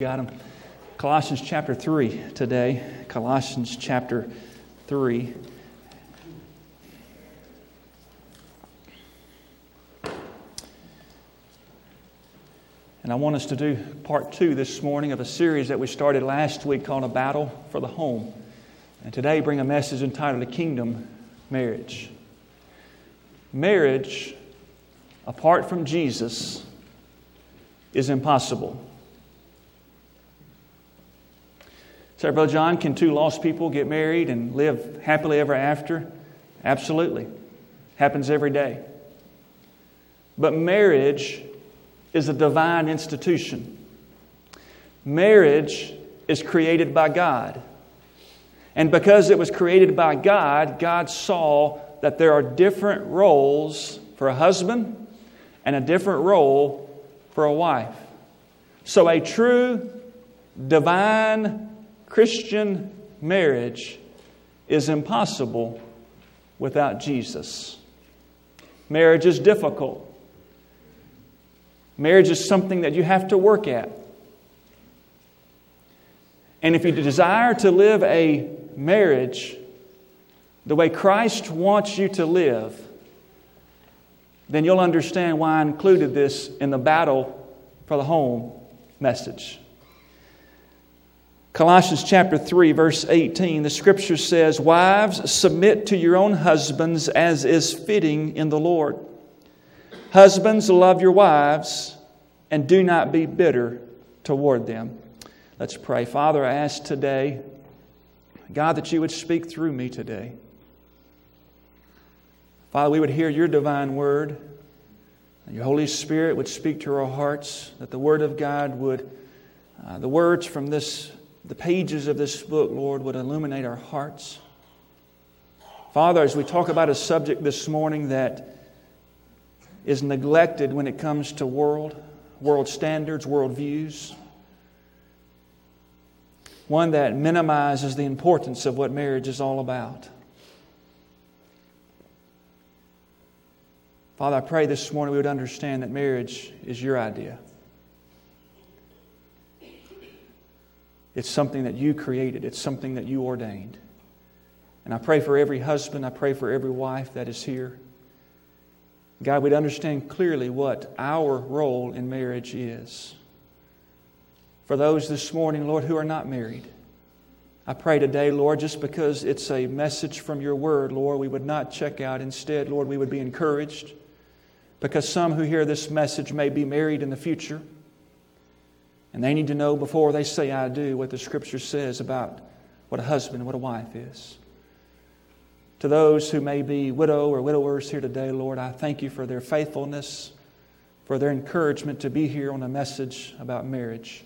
Got them. Colossians chapter 3 today. Colossians chapter 3. And I want us to do part two this morning of a series that we started last week called A Battle for the Home. And today bring a message entitled A Kingdom Marriage. Marriage, apart from Jesus, is impossible. So, Brother John, can two lost people get married and live happily ever after? Absolutely. Happens every day. But marriage is a divine institution. Marriage is created by God. And because it was created by God, God saw that there are different roles for a husband and a different role for a wife. So, a true divine Christian marriage is impossible without Jesus. Marriage is difficult. Marriage is something that you have to work at. And if you desire to live a marriage the way Christ wants you to live, then you'll understand why I included this in the battle for the home message. Colossians chapter 3, verse 18, the scripture says, Wives, submit to your own husbands as is fitting in the Lord. Husbands, love your wives and do not be bitter toward them. Let's pray. Father, I ask today, God, that you would speak through me today. Father, we would hear your divine word, and your Holy Spirit would speak to our hearts, that the word of God would, uh, the words from this the pages of this book, Lord, would illuminate our hearts. Father, as we talk about a subject this morning that is neglected when it comes to world, world standards, world views, one that minimizes the importance of what marriage is all about. Father, I pray this morning we would understand that marriage is your idea. It's something that you created, it's something that you ordained. And I pray for every husband, I pray for every wife that is here. God, we'd understand clearly what our role in marriage is. For those this morning, Lord, who are not married, I pray today, Lord, just because it's a message from your word, Lord, we would not check out. Instead, Lord, we would be encouraged because some who hear this message may be married in the future. And they need to know before they say, I do, what the Scripture says about what a husband and what a wife is. To those who may be widow or widowers here today, Lord, I thank you for their faithfulness, for their encouragement to be here on a message about marriage.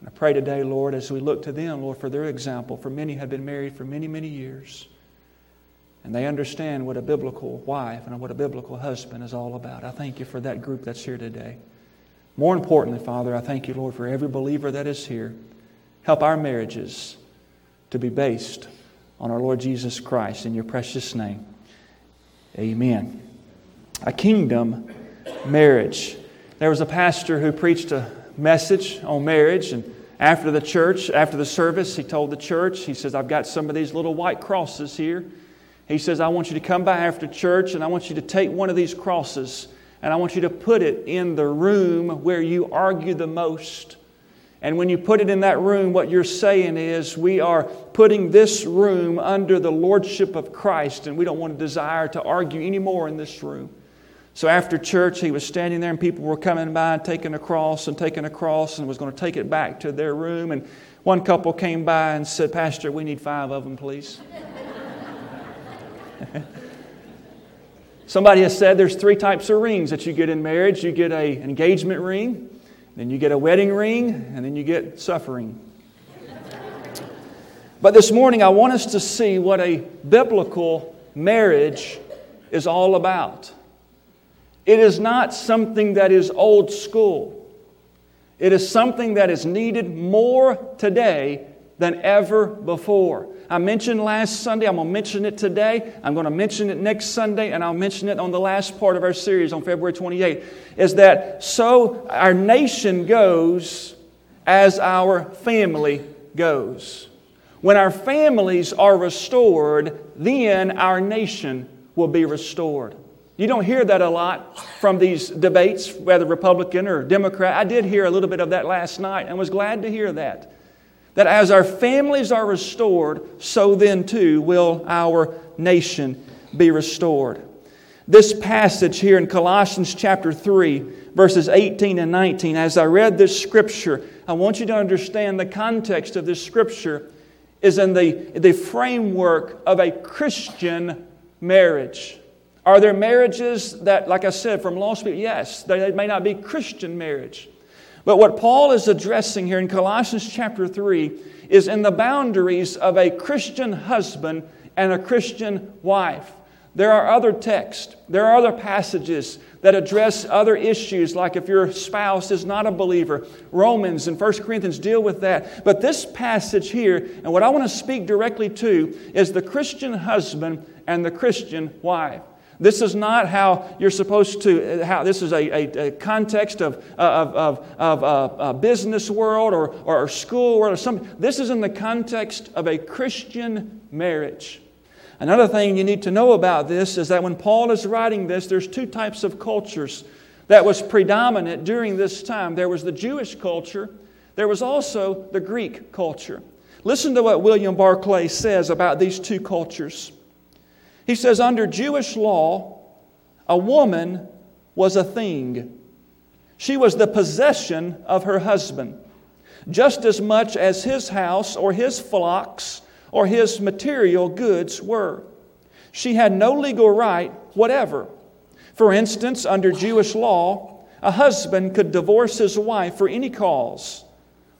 And I pray today, Lord, as we look to them, Lord, for their example, for many have been married for many, many years. And they understand what a biblical wife and what a biblical husband is all about. I thank you for that group that's here today. More importantly, Father, I thank you, Lord, for every believer that is here. Help our marriages to be based on our Lord Jesus Christ. In your precious name, amen. A kingdom marriage. There was a pastor who preached a message on marriage, and after the church, after the service, he told the church, he says, I've got some of these little white crosses here. He says, I want you to come by after church and I want you to take one of these crosses and I want you to put it in the room where you argue the most. And when you put it in that room, what you're saying is, we are putting this room under the lordship of Christ, and we don't want to desire to argue anymore in this room. So after church, he was standing there, and people were coming by and taking a cross and taking a cross and was going to take it back to their room. And one couple came by and said, Pastor, we need five of them, please. Somebody has said there's three types of rings that you get in marriage you get a, an engagement ring, then you get a wedding ring, and then you get suffering. But this morning, I want us to see what a biblical marriage is all about. It is not something that is old school. It is something that is needed more today than ever before. I mentioned last Sunday, I'm going to mention it today, I'm going to mention it next Sunday, and I'll mention it on the last part of our series on February 28th. Is that so our nation goes as our family goes. When our families are restored, then our nation will be restored. You don't hear that a lot from these debates, whether Republican or Democrat. I did hear a little bit of that last night and was glad to hear that. That as our families are restored, so then too will our nation be restored. This passage here in Colossians chapter 3, verses 18 and 19, as I read this scripture, I want you to understand the context of this scripture is in the, the framework of a Christian marriage. Are there marriages that, like I said, from lost people? Yes, they may not be Christian marriage. But what Paul is addressing here in Colossians chapter 3 is in the boundaries of a Christian husband and a Christian wife. There are other texts, there are other passages that address other issues, like if your spouse is not a believer. Romans and 1 Corinthians deal with that. But this passage here, and what I want to speak directly to, is the Christian husband and the Christian wife. This is not how you're supposed to, uh, how this is a, a, a context of, uh, of, of, of a, a, business world or, or school world or something. This is in the context of a Christian marriage. Another thing you need to know about this is that when Paul is writing this, there's two types of cultures that was predominant during this time. There was the Jewish culture, there was also the Greek culture. Listen to what William Barclay says about these two cultures. He says, under Jewish law, a woman was a thing. She was the possession of her husband, just as much as his house or his flocks or his material goods were. She had no legal right whatever. For instance, under Jewish law, a husband could divorce his wife for any cause,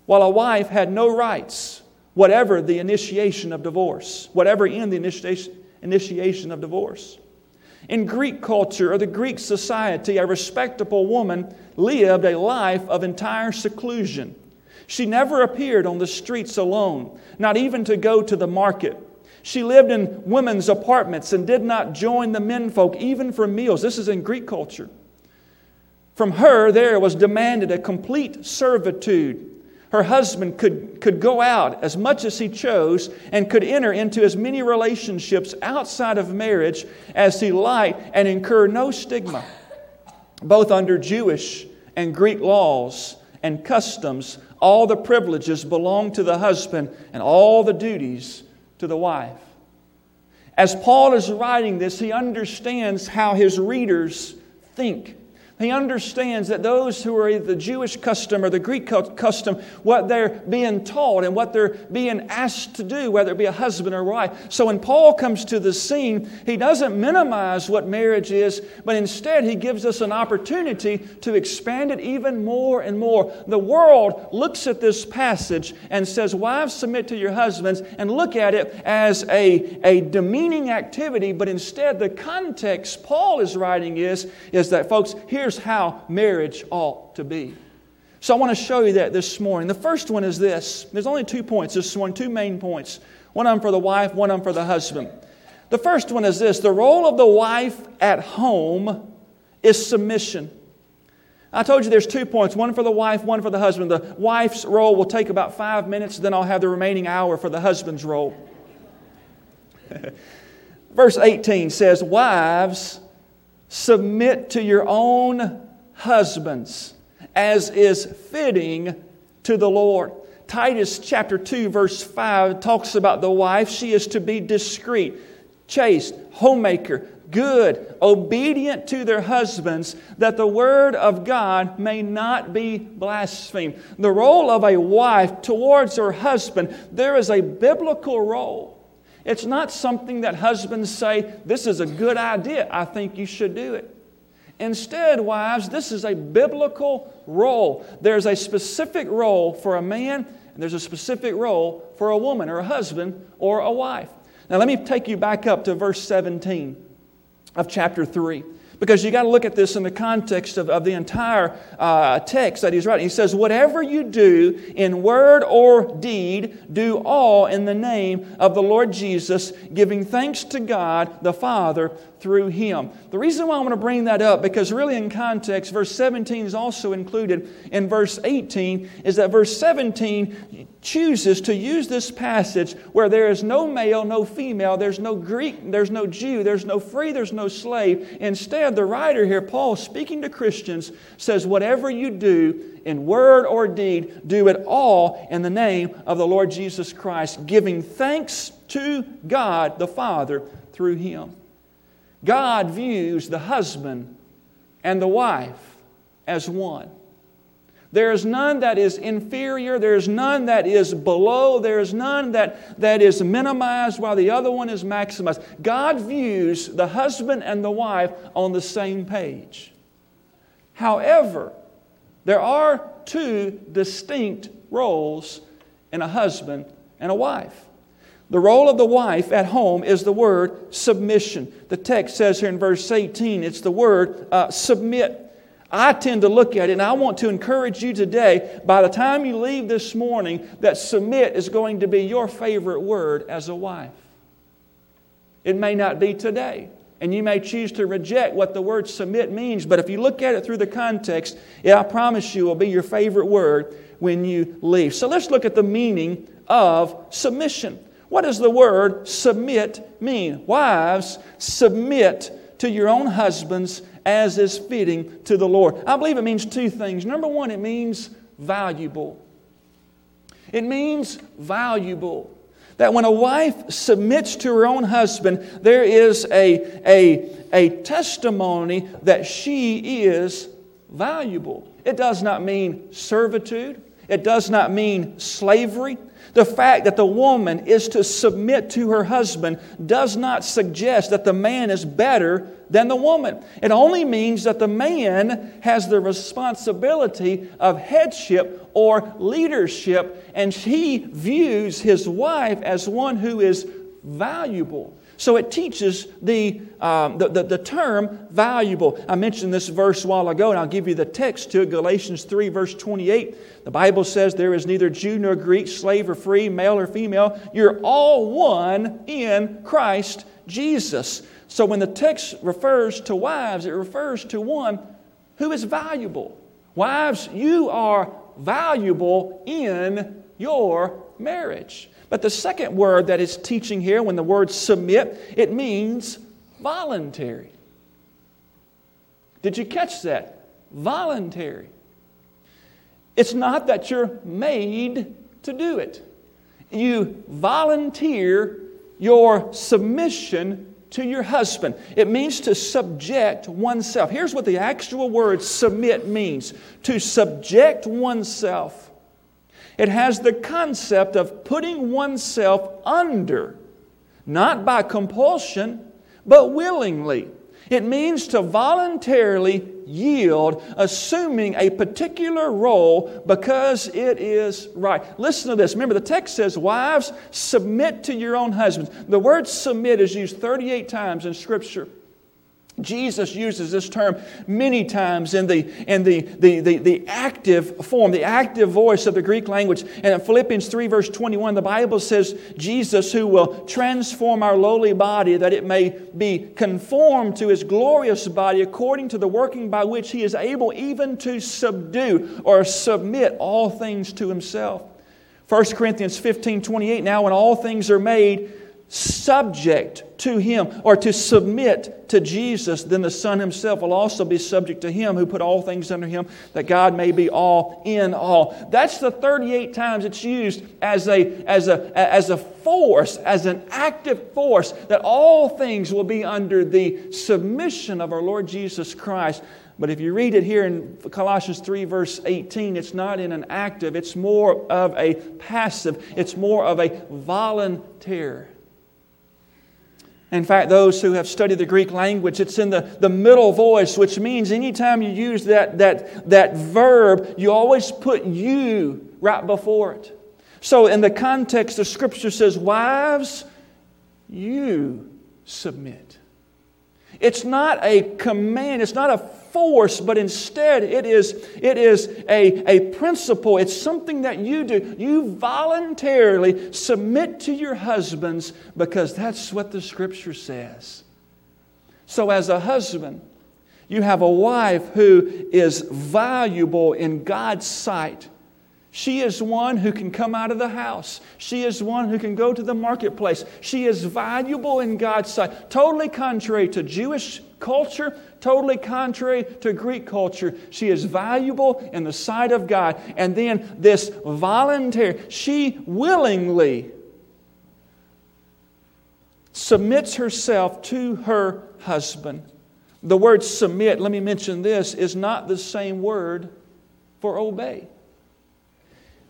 while a wife had no rights, whatever the initiation of divorce, whatever in the initiation, initiation of divorce. In Greek culture or the Greek society, a respectable woman lived a life of entire seclusion. She never appeared on the streets alone, not even to go to the market. She lived in women's apartments and did not join the menfolk even for meals. This is in Greek culture. From her, there was demanded a complete servitude her husband could, could go out as much as he chose and could enter into as many relationships outside of marriage as he liked and incur no stigma. Both under Jewish and Greek laws and customs, all the privileges belong to the husband and all the duties to the wife. As Paul is writing this, he understands how his readers think. He understands that those who are the Jewish custom or the Greek custom, what they're being taught and what they're being asked to do, whether it be a husband or wife. So when Paul comes to the scene, he doesn't minimize what marriage is, but instead he gives us an opportunity to expand it even more and more. The world looks at this passage and says, Wives, submit to your husbands, and look at it as a, a demeaning activity, but instead the context Paul is writing is, is that, folks, here's here's how marriage ought to be. So I want to show you that this morning. The first one is this there's only two points this morning, two main points. One of them for the wife, one of them for the husband. The first one is this the role of the wife at home is submission. I told you there's two points one for the wife, one for the husband. The wife's role will take about five minutes, then I'll have the remaining hour for the husband's role. Verse 18 says, Wives, Submit to your own husbands as is fitting to the Lord. Titus chapter 2, verse 5 talks about the wife. She is to be discreet, chaste, homemaker, good, obedient to their husbands, that the word of God may not be blasphemed. The role of a wife towards her husband, there is a biblical role. It's not something that husbands say, This is a good idea. I think you should do it. Instead, wives, this is a biblical role. There's a specific role for a man, and there's a specific role for a woman or a husband or a wife. Now, let me take you back up to verse 17 of chapter 3. Because you got to look at this in the context of, of the entire uh, text that he's writing. He says, Whatever you do in word or deed, do all in the name of the Lord Jesus, giving thanks to God the Father through him. The reason why I want to bring that up, because really in context, verse 17 is also included in verse 18, is that verse 17 chooses to use this passage where there is no male, no female, there's no Greek, there's no Jew, there's no free, there's no slave. Instead, the writer here, Paul, speaking to Christians, says, Whatever you do in word or deed, do it all in the name of the Lord Jesus Christ, giving thanks to God the Father through Him. God views the husband and the wife as one. There is none that is inferior. There is none that is below. There is none that, that is minimized while the other one is maximized. God views the husband and the wife on the same page. However, there are two distinct roles in a husband and a wife. The role of the wife at home is the word submission. The text says here in verse 18, it's the word uh, submit. I tend to look at it, and I want to encourage you today, by the time you leave this morning, that submit is going to be your favorite word as a wife. It may not be today, and you may choose to reject what the word submit means, but if you look at it through the context, I promise you, it will be your favorite word when you leave. So let's look at the meaning of submission. What does the word submit mean? Wives, submit to your own husbands as is fitting to the Lord. I believe it means two things. Number one, it means valuable. It means valuable. That when a wife submits to her own husband, there is a, a, a testimony that she is valuable. It does not mean servitude, it does not mean slavery. The fact that the woman is to submit to her husband does not suggest that the man is better than the woman. It only means that the man has the responsibility of headship or leadership, and he views his wife as one who is valuable. So it teaches the, um, the, the, the, term valuable. I mentioned this verse a while ago, and I'll give you the text to Galatians 3, verse 28. The Bible says, There is neither Jew nor Greek, slave or free, male or female. You're all one in Christ Jesus. So when the text refers to wives, it refers to one who is valuable. Wives, you are valuable in your marriage. But the second word that is teaching here, when the word submit, it means voluntary. Did you catch that? Voluntary. It's not that you're made to do it. You volunteer your submission to your husband. It means to subject oneself. Here's what the actual word submit means to subject oneself it has the concept of putting oneself under, not by compulsion, but willingly. It means to voluntarily yield, assuming a particular role because it is right. Listen to this. Remember, the text says, Wives, submit to your own husbands. The word submit is used 38 times in Scripture. Jesus uses this term many times in the, in the, the, the, the, active form, the active voice of the Greek language. And in Philippians 3, verse 21, the Bible says, Jesus, who will transform our lowly body that it may be conformed to his glorious body according to the working by which he is able even to subdue or submit all things to himself. 1 Corinthians 15, 28, now when all things are made, subject to him or to submit to Jesus, then the Son himself will also be subject to him who put all things under him, that God may be all in all. That's the 38 times it's used as a, as a, as a force, as an active force, that all things will be under the submission of our Lord Jesus Christ. But if you read it here in Colossians 3, verse 18, it's not in an active, it's more of a passive, it's more of a voluntary. In fact, those who have studied the Greek language, it's in the, the middle voice, which means anytime you use that, that, that verb, you always put you right before it. So, in the context, the scripture says, Wives, you submit. It's not a command, it's not a force, but instead it is, it is a, a principle. It's something that you do. You voluntarily submit to your husbands because that's what the scripture says. So, as a husband, you have a wife who is valuable in God's sight. She is one who can come out of the house. She is one who can go to the marketplace. She is valuable in God's sight. Totally contrary to Jewish culture, totally contrary to Greek culture. She is valuable in the sight of God. And then this voluntary, she willingly submits herself to her husband. The word submit, let me mention this, is not the same word for obey.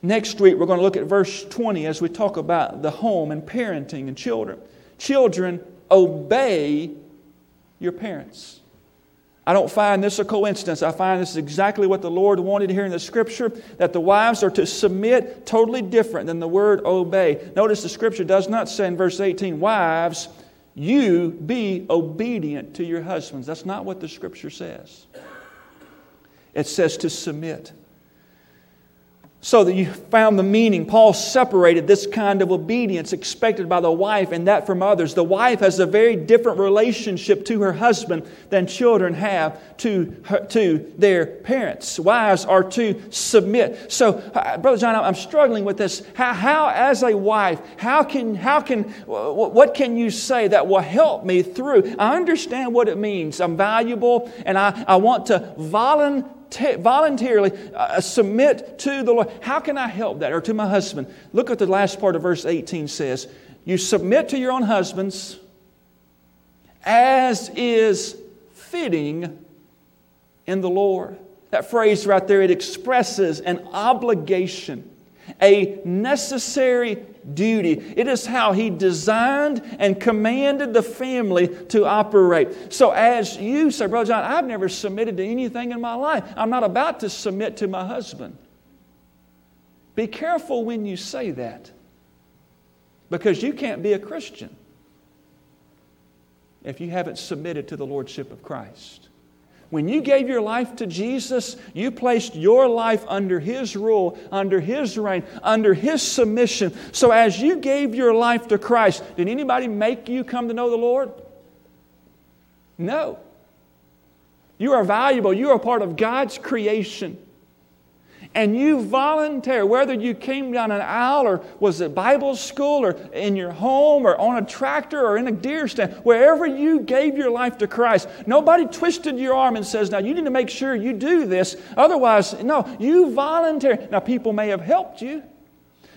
Next week, we're going to look at verse 20 as we talk about the home and parenting and children. Children, obey your parents. I don't find this a coincidence. I find this is exactly what the Lord wanted here in the scripture that the wives are to submit totally different than the word obey. Notice the scripture does not say in verse 18, Wives, you be obedient to your husbands. That's not what the scripture says. It says to submit so that you found the meaning. Paul separated this kind of obedience expected by the wife and that from others. The wife has a very different relationship to her husband than children have to, her, to their parents. Wives are to submit. So, uh, Brother John, I'm struggling with this. How, how, as a wife, how can, how can, what can you say that will help me through? I understand what it means. I'm valuable and I, I want to volunteer voluntarily uh, submit to the Lord. How can I help that? Or to my husband. Look at the last part of verse 18 says, You submit to your own husbands as is fitting in the Lord. That phrase right there, it expresses an obligation, a necessary duty. It is how He designed and commanded the family to operate. So, as you say, Brother John, I've never submitted to anything in my life. I'm not about to submit to my husband. Be careful when you say that because you can't be a Christian if you haven't submitted to the Lordship of Christ. When you gave your life to Jesus, you placed your life under His rule, under His reign, under His submission. So as you gave your life to Christ, did anybody make you come to know the Lord? No. You are valuable. You are part of God's creation and you volunteer, whether you came down an aisle or was at Bible school or in your home or on a tractor or in a deer stand, wherever you gave your life to Christ, nobody twisted your arm and says, Now you need to make sure you do this. Otherwise, no, you volunteer. Now, people may have helped you.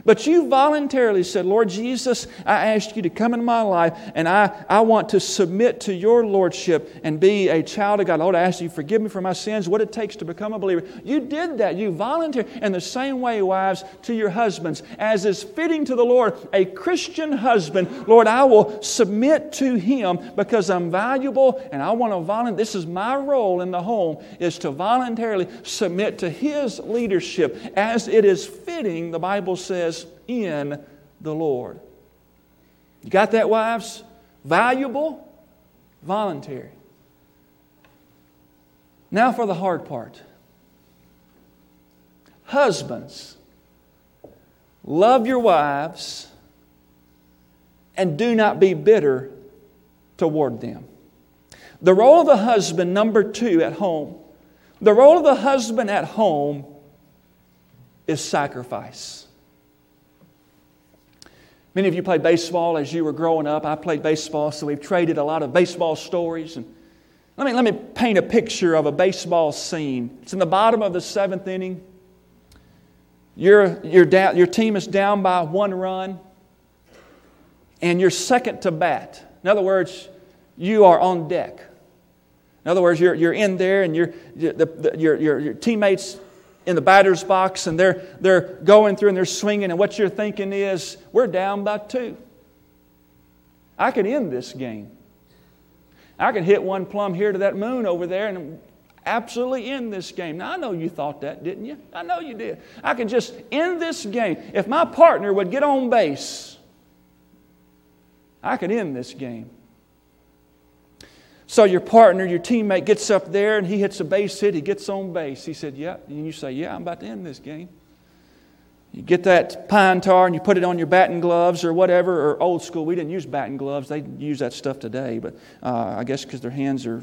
But you voluntarily said, Lord Jesus, I ask you to come into my life, and I, I want to submit to your lordship and be a child of God. Lord, I ask you, forgive me for my sins, what it takes to become a believer. You did that. You volunteered. In the same way, wives, to your husbands, as is fitting to the Lord, a Christian husband, Lord, I will submit to him because I'm valuable and I want to volunteer. This is my role in the home, is to voluntarily submit to his leadership as it is fitting, the Bible says in the Lord. You got that, wives? Valuable, voluntary. Now for the hard part. Husbands, love your wives and do not be bitter toward them. The role of the husband, number two, at home. The role of the husband at home is sacrifice. Many of you played baseball as you were growing up. I played baseball, so we've traded a lot of baseball stories. And let me, let me paint a picture of a baseball scene. It's in the bottom of the seventh inning. You're, you're down, your team is down by one run, and you're second to bat. In other words, you are on deck. In other words, you're, you're in there, and you're, the, the, your, your, your teammates in the batter's box and they're, they're going through and they're swinging, and what you're thinking is, we're down by two. I could end this game. I could hit one plumb here to that moon over there and absolutely end this game. Now, I know you thought that, didn't you? I know you did. I could just end this game. If my partner would get on base, I could end this game. So your partner, your teammate gets up there and he hits a base hit, he gets on base. He said, Yeah. And you say, Yeah, I'm about to end this game. You get that pine tar and you put it on your batting gloves or whatever, or old school. We didn't use batting gloves. They use that stuff today, but uh, I guess because their hands are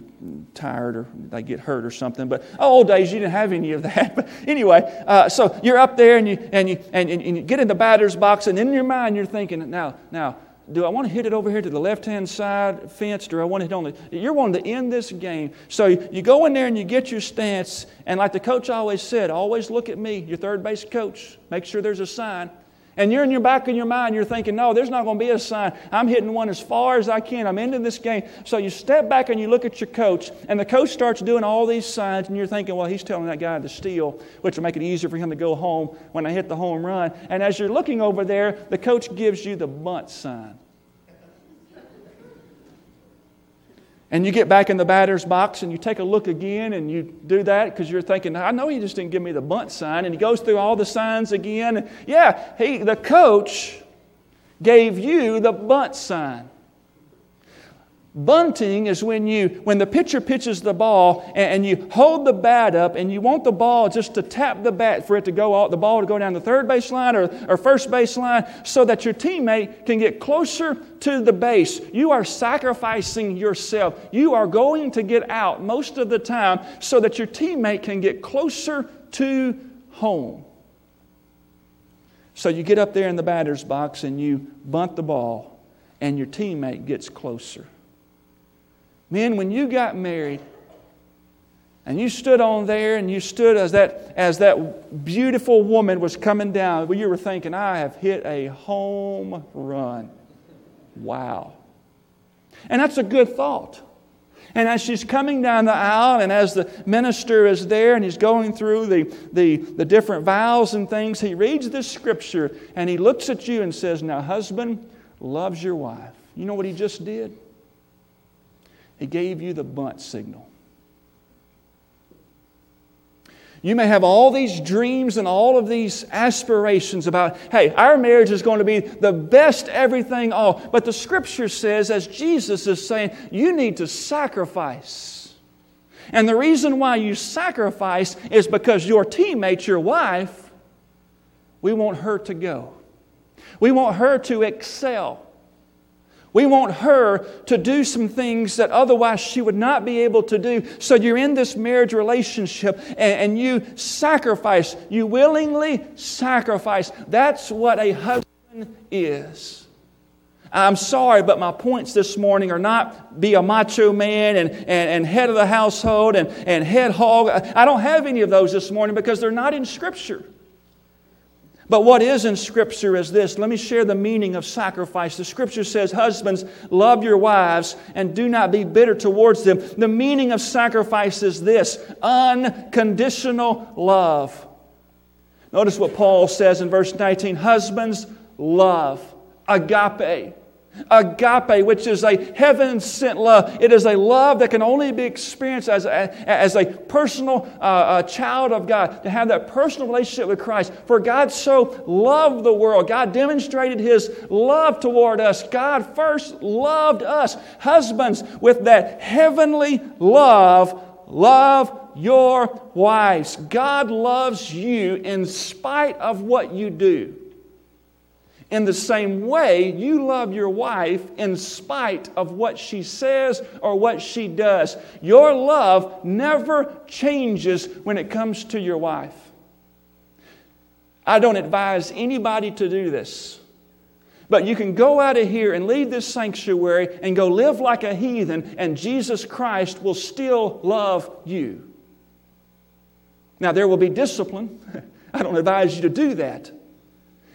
tired or they get hurt or something. But oh, old days, you didn't have any of that. But anyway, uh, so you're up there and you, and, you, and, and you get in the batter's box, and in your mind, you're thinking, now, now, do I want to hit it over here to the left hand side fence? Do I want to hit on the. You're wanting to end this game. So you go in there and you get your stance. And like the coach always said, always look at me, your third base coach. Make sure there's a sign. And you're in your back of your mind, you're thinking, no, there's not going to be a sign. I'm hitting one as far as I can. I'm into this game. So you step back and you look at your coach, and the coach starts doing all these signs, and you're thinking, well, he's telling that guy to steal, which will make it easier for him to go home when I hit the home run. And as you're looking over there, the coach gives you the bunt sign. And you get back in the batter's box and you take a look again and you do that because you're thinking, I know he just didn't give me the bunt sign. And he goes through all the signs again. Yeah, he, the coach gave you the bunt sign. Bunting is when you when the pitcher pitches the ball and, and, you hold the bat up and you want the ball just to tap the bat for it to go out, the ball to go down the third base line or, or first base line so that your teammate can get closer to the base. You are sacrificing yourself. You are going to get out most of the time so that your teammate can get closer to home. So you get up there in the batter's box and you bunt the ball and your teammate gets closer. Men, when you got married and you stood on there and you stood as that, as that beautiful woman was coming down, well, you were thinking, I have hit a home run. Wow. And that's a good thought. And as she's coming down the aisle, and as the minister is there and he's going through the, the, the different vows and things, he reads this scripture and he looks at you and says, Now, husband loves your wife. You know what he just did? He gave you the bunt signal. You may have all these dreams and all of these aspirations about, hey, our marriage is going to be the best everything all. But the scripture says, as Jesus is saying, you need to sacrifice. And the reason why you sacrifice is because your teammate, your wife, we want her to go. We want her to excel. We want her to do some things that otherwise she would not be able to do. So you're in this marriage relationship and, and, you sacrifice. You willingly sacrifice. That's what a husband is. I'm sorry, but my points this morning are not be a macho man and, and, and head of the household and, and head hog. I don't have any of those this morning because they're not in Scripture. But what is in Scripture is this. Let me share the meaning of sacrifice. The Scripture says, Husbands, love your wives and do not be bitter towards them. The meaning of sacrifice is this unconditional love. Notice what Paul says in verse 19 Husbands, love, agape. Agape, which is a heaven sent love. It is a love that can only be experienced as a, as a personal uh, a child of God, to have that personal relationship with Christ. For God so loved the world. God demonstrated His love toward us. God first loved us. Husbands, with that heavenly love, love your wives. God loves you in spite of what you do. In the same way, you love your wife in spite of what she says or what she does. Your love never changes when it comes to your wife. I don't advise anybody to do this. But you can go out of here and leave this sanctuary and go live like a heathen, and Jesus Christ will still love you. Now, there will be discipline. I don't advise you to do that.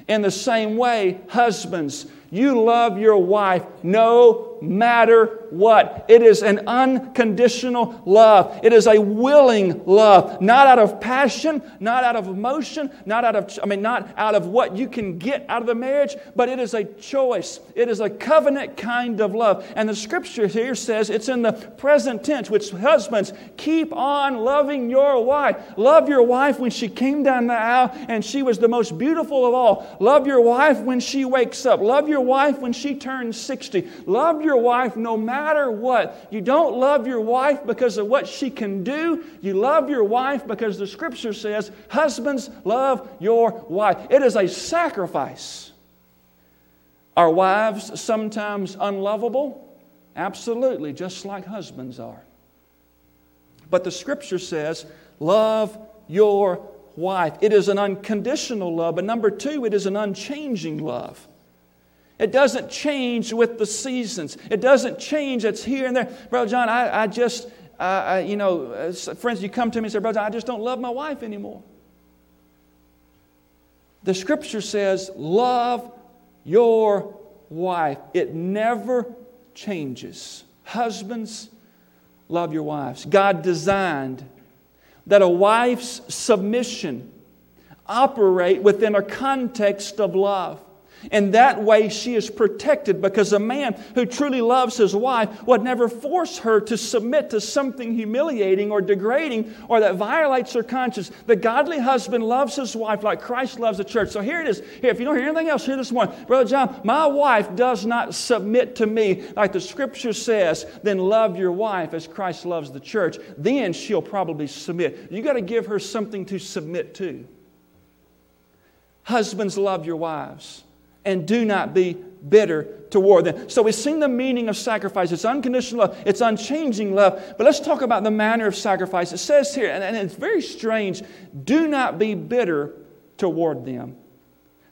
In the same way, husbands, you love your wife no matter what. It is an unconditional love. It is a willing love, not out of passion, not out of emotion, not out of, I mean, not out of what you can get out of the marriage, but it is a choice. It is a covenant kind of love. And the scripture here says it's in the present tense, which husbands, keep on loving your wife. Love your wife when she came down the aisle and she was the most beautiful of all. Love your wife when she wakes up. Love your wife when she turns 60. Love your wife no matter what. You don't love your wife because of what she can do. You love your wife because the scripture says, Husbands, love your wife. It is a sacrifice. Are wives sometimes unlovable? Absolutely, just like husbands are. But the scripture says, Love your wife. It is an unconditional love. But number two, it is an unchanging love. It doesn't change with the seasons. It doesn't change. It's here and there. Brother John, I, I just, uh, I, you know, uh, friends, you come to me and say, Brother John, I just don't love my wife anymore. The scripture says, love your wife. It never changes. Husbands, love your wives. God designed that a wife's submission operate within a context of love. And that way she is protected because a man who truly loves his wife would never force her to submit to something humiliating or degrading or that violates her conscience. The godly husband loves his wife like Christ loves the church. So here it is. Here, if you don't hear anything else, here this morning. Brother John, my wife does not submit to me like the scripture says, then love your wife as Christ loves the church. Then she'll probably submit. You got to give her something to submit to. Husbands, love your wives and do not be bitter toward them. So we've seen the meaning of sacrifice. It's unconditional love, it's unchanging love. But let's talk about the manner of sacrifice. It says here, and, it's very strange do not be bitter toward them.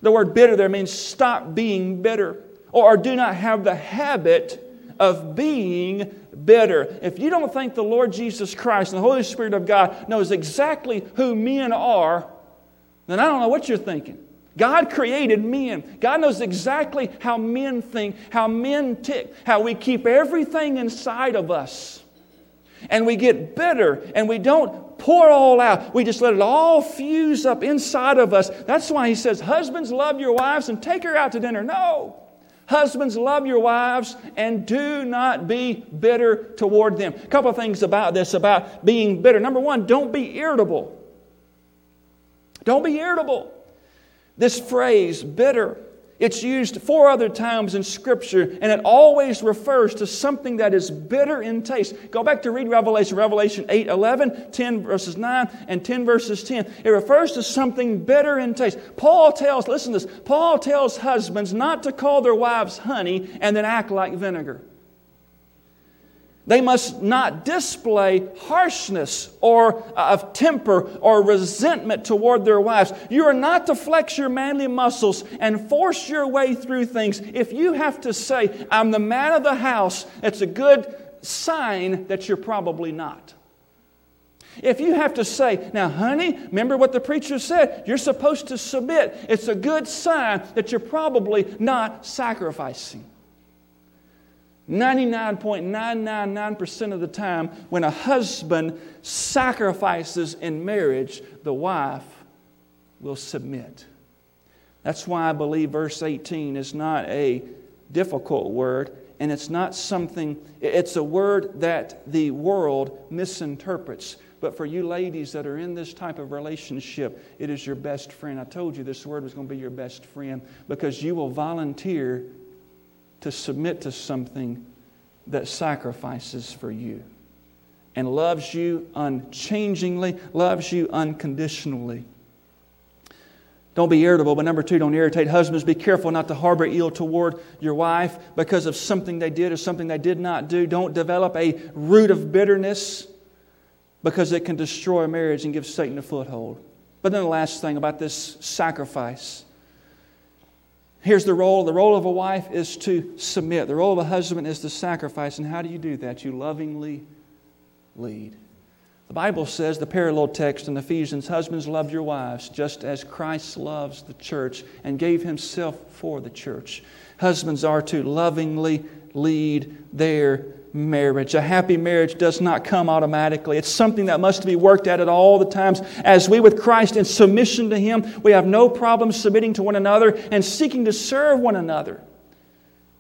The word bitter there means stop being bitter, or do not have the habit of being bitter. If you don't think the Lord Jesus Christ and the Holy Spirit of God knows exactly who men are, then I don't know what you're thinking. God created men. God knows exactly how men think, how men tick, how we keep everything inside of us. And we get bitter and we don't pour all out. We just let it all fuse up inside of us. That's why he says, Husbands, love your wives and take her out to dinner. No. Husbands, love your wives and do not be bitter toward them. A couple of things about this, about being bitter. Number one, don't be irritable. Don't be irritable. This phrase, bitter, it's used four other times in Scripture, and it always refers to something that is bitter in taste. Go back to read Revelation, Revelation 8 11, 10 verses 9, and 10 verses 10. It refers to something bitter in taste. Paul tells, listen to this, Paul tells husbands not to call their wives honey and then act like vinegar. They must not display harshness or uh, of temper or resentment toward their wives. You are not to flex your manly muscles and force your way through things. If you have to say, I'm the man of the house, it's a good sign that you're probably not. If you have to say, now, honey, remember what the preacher said, you're supposed to submit, it's a good sign that you're probably not sacrificing. 99.999% of the time, when a husband sacrifices in marriage, the wife will submit. That's why I believe verse 18 is not a difficult word, and it's not something, it's a word that the world misinterprets. But for you ladies that are in this type of relationship, it is your best friend. I told you this word was going to be your best friend because you will volunteer to submit to something that sacrifices for you and loves you unchangingly, loves you unconditionally. Don't be irritable, but number two, don't irritate. Husbands, be careful not to harbor ill toward your wife because of something they did or something they did not do. Don't develop a root of bitterness because it can destroy a marriage and give Satan a foothold. But then the last thing about this sacrifice Here's the role the role of a wife is to submit, the role of a husband is to sacrifice. And how do you do that? You lovingly lead. The Bible says, the parallel text in Ephesians Husbands, love your wives just as Christ loves the church and gave himself for the church. Husbands are to lovingly lead their marriage. A happy marriage does not come automatically. It's something that must be worked at at all the times. As we with Christ in submission to Him, we have no problem submitting to one another and seeking to serve one another.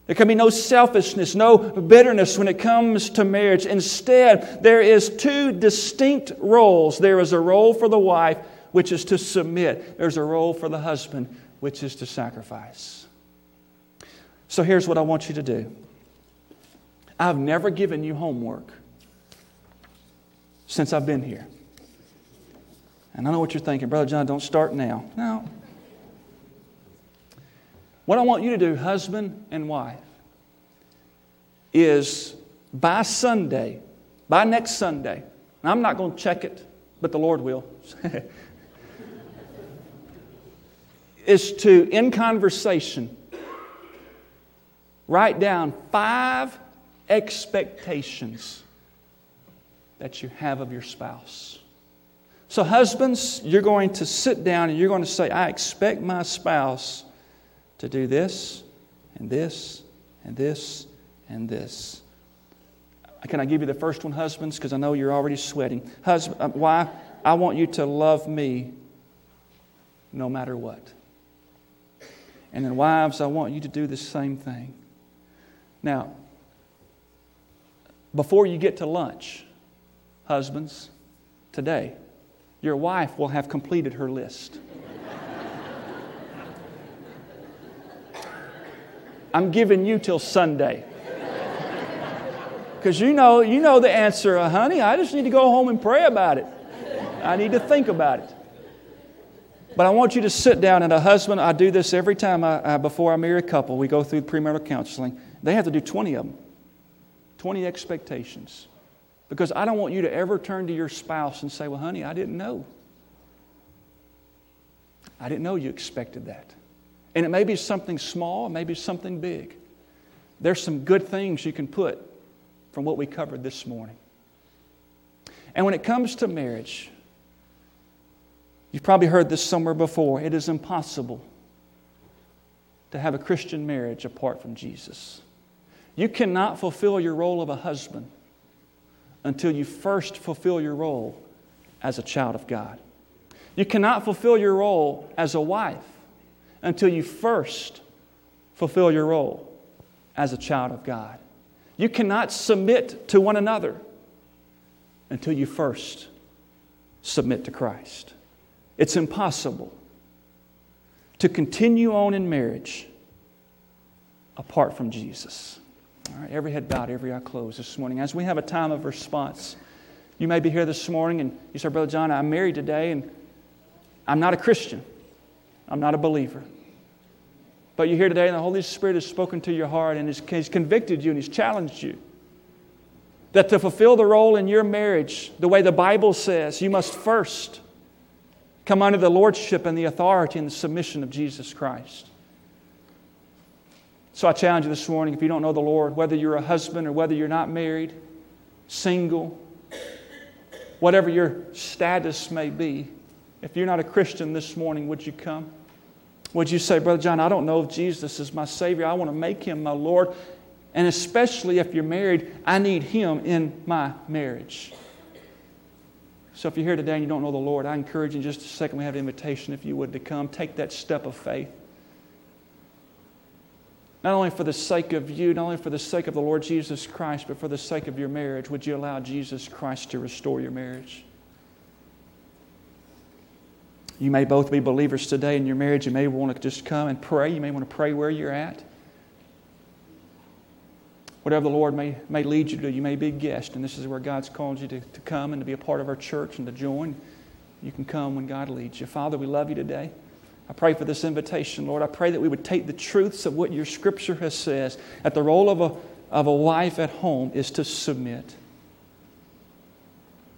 There can be no selfishness, no bitterness when it comes to marriage. Instead, there is two distinct roles. There is a role for the wife, which is to submit. There's a role for the husband, which is to sacrifice. So here's what I want you to do. I've never given you homework since I've been here. And I know what you're thinking, Brother John, don't start now. No. What I want you to do, husband and wife, is by Sunday, by next Sunday, I'm not going to check it, but the Lord will, is to, in conversation, write down five expectations that you have of your spouse. So, husbands, you're going to sit down and you're going to say, I expect my spouse to do this and this and this and this. Can I give you the first one, husbands? Because I know you're already sweating. Husband, uh, why? I want you to love me no matter what. And then, wives, I want you to do the same thing. Now, before you get to lunch, husbands, today, your wife will have completed her list. I'm giving you till Sunday. Because you know, you know the answer, uh, honey. I just need to go home and pray about it. I need to think about it. But I want you to sit down, and a husband, I do this every time I, I, before I marry a couple. We go through premarital counseling. They have to do 20 of them 20 expectations. Because I don't want you to ever turn to your spouse and say, Well, honey, I didn't know. I didn't know you expected that. And it may be something small, it may be something big. There's some good things you can put from what we covered this morning. And when it comes to marriage, you've probably heard this somewhere before. It is impossible to have a Christian marriage apart from Jesus. You cannot fulfill your role of a husband until you first fulfill your role as a child of God. You cannot fulfill your role as a wife until you first fulfill your role as a child of God. You cannot submit to one another until you first submit to Christ. It's impossible to continue on in marriage apart from Jesus. All right, every head bowed, every eye closed this morning. As we have a time of response, you may be here this morning and you say, Brother John, I'm married today and I'm not a Christian. I'm not a believer. But you're here today and the Holy Spirit has spoken to your heart and He's convicted you and He's challenged you. That to fulfill the role in your marriage, the way the Bible says, you must first come under the lordship and the authority and the submission of Jesus Christ. So I challenge you this morning if you don't know the Lord, whether you're a husband or whether you're not married, single, whatever your status may be, if you're not a Christian this morning, would you come? Would you say, Brother John, I don't know if Jesus is my Savior. I want to make him my Lord. And especially if you're married, I need him in my marriage. So if you're here today and you don't know the Lord, I encourage you in just a second, we have an invitation, if you would, to come. Take that step of faith. Not only for the sake of you, not only for the sake of the Lord Jesus Christ, but for the sake of your marriage, would you allow Jesus Christ to restore your marriage? You may both be believers today in your marriage. You may want to just come and pray. You may want to pray where you're at. Whatever the Lord may, may lead you to, you may be a guest, and this is where God's called you to, to come and to be a part of our church and to join. You can come when God leads you. Father, we love you today. I pray for this invitation, Lord. I pray that we would take the truths of what your scripture has says, that the role of a, of a wife at home is to submit.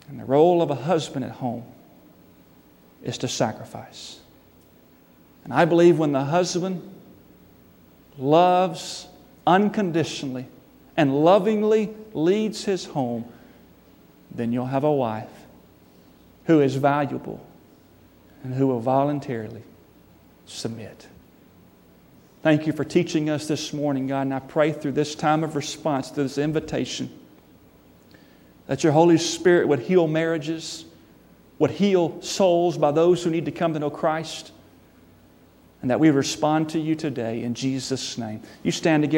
And the role of a husband at home is to sacrifice. And I believe when the husband loves unconditionally and lovingly leads his home, then you'll have a wife who is valuable and who will voluntarily submit. Thank you for teaching us this morning, God, and I pray through this time of response to this invitation that your Holy Spirit would heal marriages would heal souls by those who need to come to know Christ, and that we respond to you today in Jesus' name. You stand together.